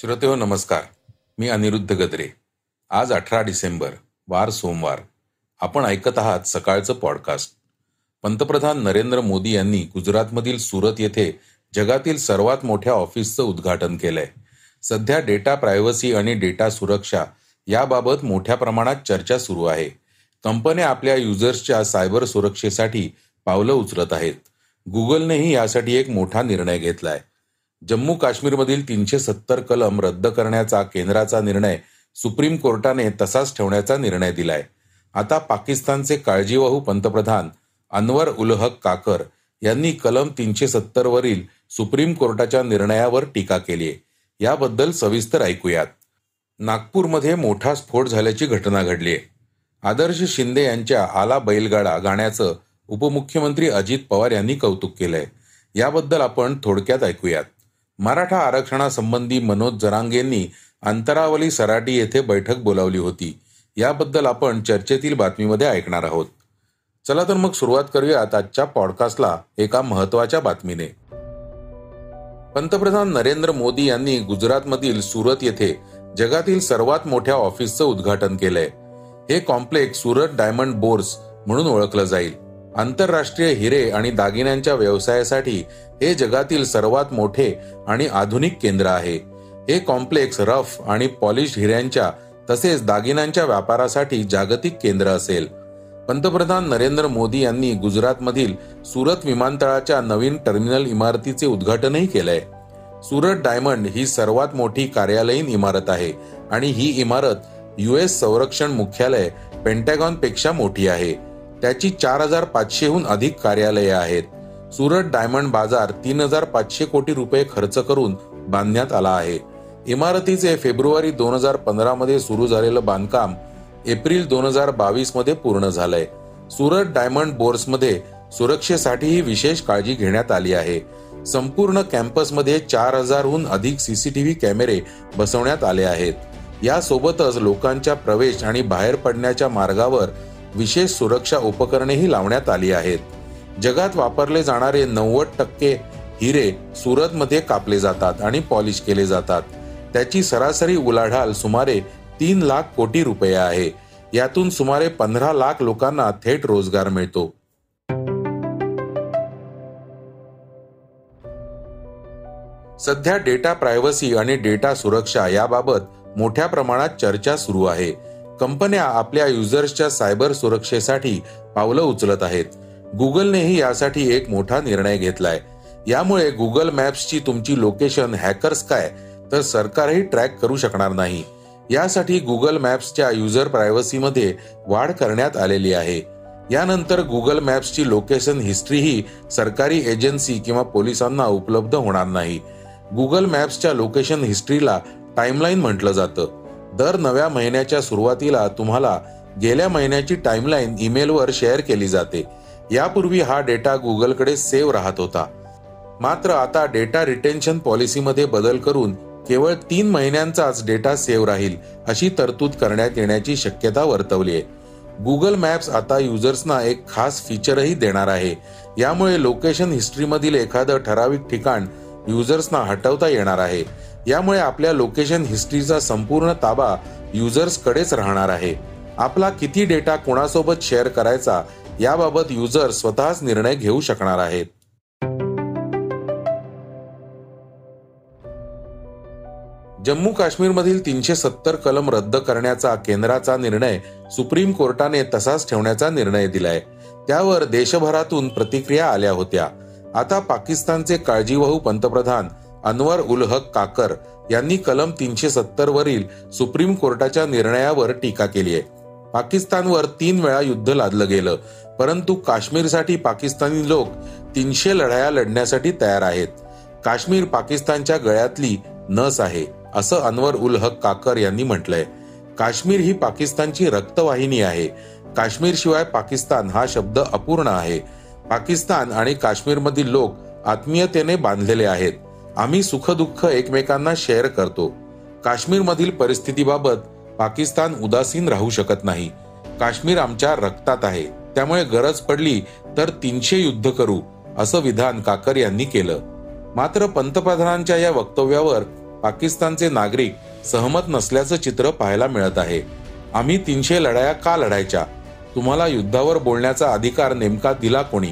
श्रोतेहो नमस्कार. मी अनिरुद्ध गद्रे. आज अठरा डिसेंबर वार सोमवार. आपण ऐकत आहात सकाळचं पॉडकास्ट. पंतप्रधान नरेंद्र मोदी यांनी गुजरातमधील सुरत येथे जगातील सर्वात मोठ्या ऑफिसचं उद्घाटन केलंय. सध्या डेटा प्रायव्हसी आणि डेटा सुरक्षा याबाबत मोठ्या प्रमाणात चर्चा सुरू आहे. कंपन्या आपल्या युजर्सच्या सायबर सुरक्षेसाठी पावलं उचलत आहेत. गुगलनेही यासाठी एक मोठा निर्णय घेतलाय. जम्मू काश्मीरमधील तीनशे सत्तर कलम रद्द करण्याचा केंद्राचा निर्णय सुप्रीम कोर्टाने तसाच ठेवण्याचा निर्णय दिलाय. आता पाकिस्तानचे काळजीवाहू पंतप्रधान अनवर उल हक काकर यांनी कलम तीनशे सत्तर वरील सुप्रीम कोर्टाच्या निर्णयावर टीका केली आहे. याबद्दल सविस्तर ऐकूयात. नागपूरमध्ये मोठा स्फोट झाल्याची घटना घडली आहे. आदर्श शिंदे यांच्या आला बैलगाडा गाण्याचं उपमुख्यमंत्री अजित पवार यांनी कौतुक केलंय. याबद्दल आपण थोडक्यात ऐकूयात. मराठा आरक्षणासंबंधी मनोज जरांगेंनी अंतरावली सराटी येथे बैठक बोलावली होती. याबद्दल आपण चर्चेतील बातमीमध्ये ऐकणार आहोत. चला तर मग सुरुवात करूयात आजच्या पॉडकास्टला एका महत्त्वाच्या बातमीने. पंतप्रधान नरेंद्र मोदी यांनी गुजरातमधील सुरत येथे जगातील सर्वात मोठ्या ऑफिसचं उद्घाटन केलंय. हे कॉम्प्लेक्स सुरत डायमंड बोर्स म्हणून ओळखलं जाईल. आंतरराष्ट्रीय हिरे आणि दागिन्यांच्या व्यवसायासाठी हे जगातील सर्वात मोठे आणि आधुनिक केंद्र आहे. हे कॉम्प्लेक्स रफ आणि पॉलिश हिऱ्यांच्या तसेच दागिन्यांच्या व्यापारासाठी जागतिक केंद्र असेल. पंतप्रधान नरेंद्र मोदी यांनी गुजरातमधील सुरत विमानतळाच्या नवीन टर्मिनल इमारतीचे उद्घाटनही केलंय. सुरत डायमंड ही सर्वात मोठी कार्यालयीन इमारत आहे आणि ही इमारत युएस संरक्षण मुख्यालय पेंटॅगॉनपेक्षा मोठी आहे. त्याची चार हजार पाचशेहून अधिक कार्यालये आहेत. सुरत डायमंड बाजार तीन हजार पाचशे कोटी रुपये खर्च करून बांधण्यात आला आहे. इमारतीचे फेब्रुवारी दोन हजार पंधरा मध्ये सुरू झालेलं बांधकाम एप्रिल दोन हजार बावीसमध्ये पूर्ण झालंय. सुरत डायमंड बोर्समध्ये सुरक्षेसाठीही विशेष काळजी घेण्यात आली आहे. संपूर्ण कॅम्पसमध्ये चार हजारहून अधिक सीसीटीव्ही कॅमेरे बसवण्यात आले आहेत. यासोबतच लोकांच्या प्रवेश आणि बाहेर पडण्याच्या मार्गावर विशेष सुरक्षा उपकरणेही लावण्यात आली आहेत. जगात वापरले जाणारे नव्वद टक्के हिरे सुरतमध्ये कापले जातात आणि पॉलिश केले जातात. त्याची सरासरी उलाढाल सुमारे तीन लाख कोटी रुपये आहे. यातून सुमारे पंधरा लाख लोकांना थेट रोजगार मिळतो. सध्या डेटा प्रायव्हसी आणि डेटा सुरक्षा याबाबत मोठ्या प्रमाणात चर्चा सुरू आहे. कंपन्या आपल्या युजर्सच्या सायबर सुरक्षेसाठी पावलं उचलत आहेत. गुगलनेही यासाठी एक मोठा निर्णय घेतलाय. यामुळे गुगल मॅप्सची तुमची लोकेशन हॅकर्स काय तर सरकारही ट्रॅक करू शकणार नाही. यासाठी गुगल मॅप्सच्या युजर प्रायव्हसीमध्ये वाढ करण्यात आलेली आहे. यानंतर गुगल मॅप्सची लोकेशन हिस्ट्रीही सरकारी एजन्सी किंवा पोलिसांना उपलब्ध होणार नाही. गुगल मॅप्सच्या लोकेशन हिस्ट्रीला टाइमलाईन म्हटलं जातं. दर नव्या महिन्याच्या सुरुवातीला तुम्हाला गेल्या महिन्याची टाइमलाईन ईमेलवर शेअर केली जाते. यापूर्वी हा डेटा गुगलकडे सेव्ह राहत होता. मात्र आता डेटा रिटेन्शन पॉलिसीमध्ये बदल करून केवळ तीन महिन्यांचाच डेटा सेव्ह राहील अशी तरतूद करण्यात येण्याची शक्यता वर्तवली आहे. गुगल मॅप्स आता युजर्सना एक खास फीचरही देणार आहे. यामुळे लोकेशन हिस्ट्रीमधील एखादं ठराविक ठिकाण युजर्सना हटवता येणार आहे. यामुळे आपल्या लोकेशन हिस्ट्रीचा संपूर्ण ताबा युजर्सकडेच राहणार आहे. आपला किती डेटा कोणासोबत शेअर करायचा याबाबत युजर स्वतःच निर्णय घेऊ शकणार आहेत. जम्मू काश्मीरमधील तीनशे सत्तर कलम रद्द करण्याचा केंद्राचा निर्णय सुप्रीम कोर्टाने तसाच ठेवण्याचा निर्णय दिलाय. त्यावर देशभरातून प्रतिक्रिया आल्या होत्या. आता पाकिस्तानचे काळजीवाहू पंतप्रधान अनवर उल हक काकर यांनी कलम तीनशे सत्तर वरील सुप्रीम कोर्टाच्या निर्णयावर टीका केली आहे. पाकिस्तानवर तीन वेळा युद्ध लादलं गेलं परंतु काश्मीरसाठी पाकिस्तानी लोक तीनशे लढाया लढण्यासाठी तयार आहेत. काश्मीर पाकिस्तानच्या गळ्यातली नस आहे असं अनवर उल हक काकर यांनी म्हटलंय. काश्मीर ही पाकिस्तानची रक्तवाहिनी आहे. काश्मीर शिवाय पाकिस्तान हा शब्द अपूर्ण आहे. पाकिस्तान आणि काश्मीरमधील लोक आत्मीयतेने बांधलेले आहेत. आम्ही सुखदुःख एकमेकांना शेअर करतो. काश्मीरमधील परिस्थितीबाबत पाकिस्तान उदासीन राहू शकत नाही. काश्मीर आमच्या रक्तात आहे. त्यामुळे गरज पडली तर तीनशे युद्ध करू असं विधान काकर यांनी केलं. मात्र पंतप्रधानांच्या या वक्तव्यावर पाकिस्तानचे नागरिक सहमत नसल्याचं चित्र पाहायला मिळत आहे. आम्ही तीनशे लढाया का लढायच्या? तुम्हाला युद्धावर बोलण्याचा अधिकार नेमका दिला कोणी?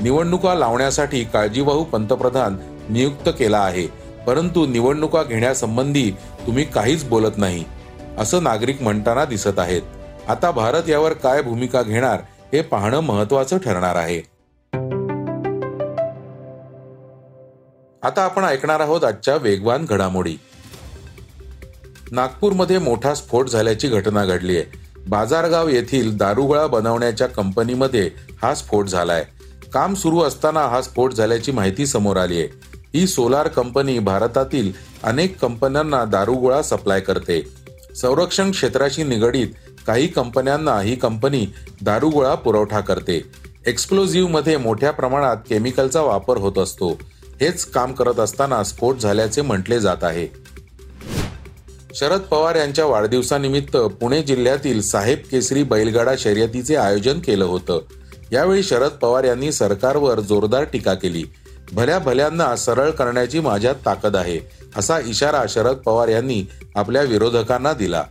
निवडणुका लावण्यासाठी काळजीवाहू पंतप्रधान नियुक्त केला आहे. परंतु निवडणुका घेण्यासंबंधी तुम्ही काहीच बोलत नाही असं नागरिक म्हणताना दिसत आहेत. आता भारत यावर काय भूमिका घेणार हे पाहणं महत्वाचं ठरणार आहे. आता आपण ऐकणार आहोत आजच्या वेगवान घडामोडी. नागपूरमध्ये मोठा स्फोट झाल्याची घटना घडली आहे बाजारगाव येथील दारुगोळा बनवण्याच्या कंपनीमध्ये हा स्फोट झालाय. काम सुरू असताना हा स्फोट झाल्याची माहिती समोर आली आहे ही सोलार कंपनी भारतातील अनेक कंपन्यांना दारुगोळा सप्लाय करते. संरक्षण क्षेत्राशी निगडीत काही कंपन्यांना ही कंपनी दारुगोळा पुरवठा करते. एक्सप्लोझिव्हमध्ये मोठ्या प्रमाणात केमिकलचा वापर होत असतो. हेच काम करत असताना स्फोट झाल्याचे म्हटले जात आहे. शरद पवार यांच्या वाढदिवसानिमित्त पुणे जिल्ह्यातील साहेब केसरी बैलगाडा शर्यतीचे आयोजन केलं होतं. यावेळी शरद पवार यांनी सरकारवर जोरदार टीका केली. भल्या भल्यांना सरळ करण्याची माझ्यात ताकद आहे असा इशारा शरद पवार यांनी आपल्या विरोधकांना दिला.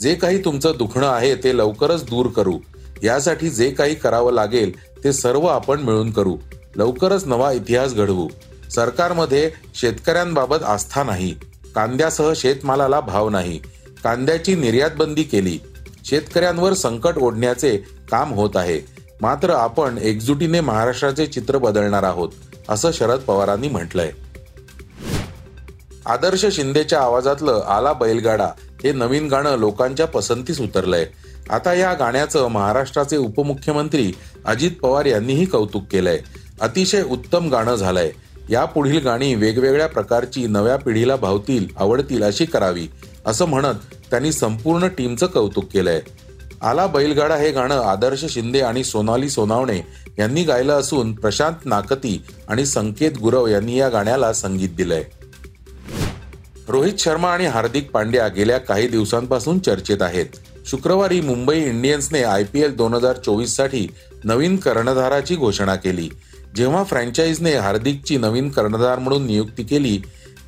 जे काही तुमचं दुखणं आहे ते लवकरच दूर करू. यासाठी जे काही करावं लागेल ते सर्व आपण मिळून करू. लवकरच नवा इतिहास घडवू. सरकारमध्ये शेतकऱ्यांबाबत आस्था नाही. कांद्यासह शेतमालाला भाव नाही. कांद्याची निर्यात बंदी केली. शेतकऱ्यांवर संकट ओढण्याचे काम होत आहे. मात्र आपण एकजुटीने महाराष्ट्राचे चित्र बदलणार आहोत. असं शरद पवारांनी म्हटलंय. आदर्श शिंदेच्या आवाजातलं आला बैलगाडा हे नवीन गाणं लोकांच्या पसंतीस उतरलंय. आता या गाण्याचं महाराष्ट्राचे उपमुख्यमंत्री अजित पवार यांनीही कौतुक केलंय. अतिशय उत्तम गाणं झालंय. या पुढील गाणी वेगवेगळ्या प्रकारची नव्या पिढीला भावतील आवडतील अशी करावी असं म्हणत त्यांनी संपूर्ण टीमचं कौतुक केलंय. आला बैलगाडा हे गाणं आदर्श शिंदे आणि सोनाली सोनावणे यांनी गायलं असून प्रशांत नाकती आणि संकेत गुरव यांनी या गाण्याला संगीत दिलंय. रोहित शर्मा आणि हार्दिक पांड्या गेल्या काही दिवसांपासून चर्चेत आहेत. शुक्रवारी मुंबई इंडियन्सने आय पी एल दोन हजार चोवीससाठी नवीन कर्णधाराची घोषणा केली. जेव्हा फ्रँचाईजने हार्दिकची नवीन कर्णधार म्हणून नियुक्ती केली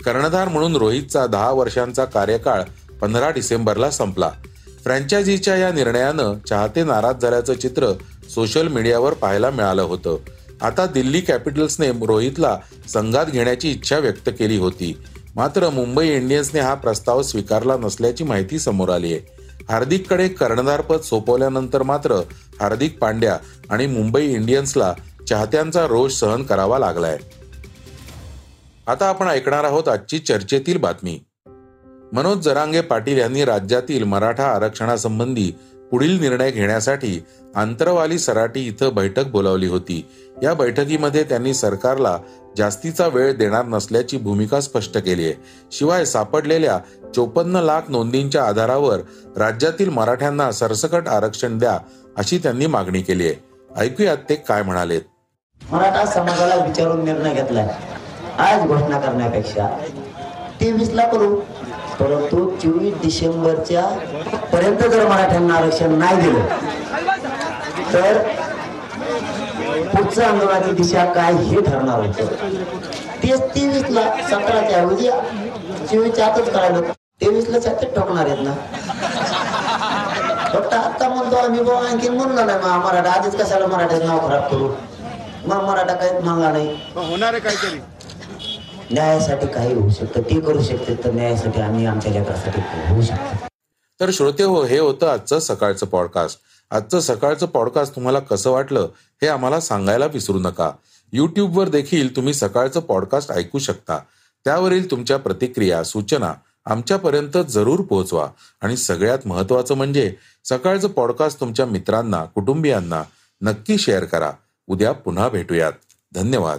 कर्णधार म्हणून रोहितचा दहा वर्षांचा कार्यकाळ पंधरा डिसेंबरला संपला. फ्रँचायझीच्या या निर्णयानं चाहते नाराज झाल्याचं चित्र सोशल मीडियावर पाहायला मिळालं होतं. आता दिल्ली कॅपिटल्सने रोहितला संघात घेण्याची इच्छा व्यक्त केली होती. मात्र मुंबई इंडियन्सने हा प्रस्ताव स्वीकारला नसल्याची माहिती समोर आली आहे. हार्दिककडे कर्णधारपद सोपवल्यानंतर मात्र हार्दिक पांड्या आणि मुंबई इंडियन्सला चाहत्यांचा रोष सहन करावा लागलाय. आता आपण ऐकणार आहोत आजची चर्चेतील बातमी. मनोज जरांगे पाटील यांनी राज्यातील मराठा आरक्षणासंबंधी पुढील निर्णय घेण्यासाठी आंतरवाली सराटी इथं बैठक बोलावली होती. या बैठकीमध्ये त्यांनी सरकारला जास्तीचा वेळ देणार नसल्याची भूमिका स्पष्ट केली आहे. शिवाय सापडलेल्या चोपन्न लाख नोंदींच्या आधारावर राज्यातील मराठ्यांना सरसकट आरक्षण द्या अशी त्यांनी मागणी केली आहे. ऐकूयात ते काय म्हणालेत. मराठा समाजाला विचारून निर्णय घेतलाय. आज घोषणा करण्यापेक्षा तेवीस लाख परंतु चोवीस डिसेंबरच्या पर्यंत जर मराठ्यांना आरक्षण नाही दिलं तर पुढचं आंदोलनाची दिशा काय हे ठरणार होतं. तेच तेवीस ला सतराच्या ऐवजी चोवीसच्या आतच करायला तेवीस ला सत्य ठोकणार आहेत ना. फक्त आता म्हणतो आम्ही बाबा आणखी म्हणलं नाही मराठा आधीच कशाला मराठ्याचं नाव खराब करू? मग मराठा काहीच म्हणला नाही. होणार आहे काहीतरी. न्यायासाठी काही होऊ शकतं ते करू शकते तर न्यायासाठी आम्ही आमच्या जगासाठी होऊ शकतो. तर श्रोते हो हे होतं आजचं सकाळचं पॉडकास्ट आजचं सकाळचं पॉडकास्ट तुम्हाला कसं वाटलं हे आम्हाला सांगायला विसरू नका. युट्यूबवर देखील तुम्ही सकाळचं पॉडकास्ट ऐकू शकता. त्यावरील तुमच्या प्रतिक्रिया सूचना आमच्यापर्यंत जरूर पोहोचवा. आणि सगळ्यात महत्वाचं म्हणजे सकाळचं पॉडकास्ट तुमच्या मित्रांना कुटुंबियांना नक्की शेअर करा. उद्या पुन्हा भेटूयात. धन्यवाद.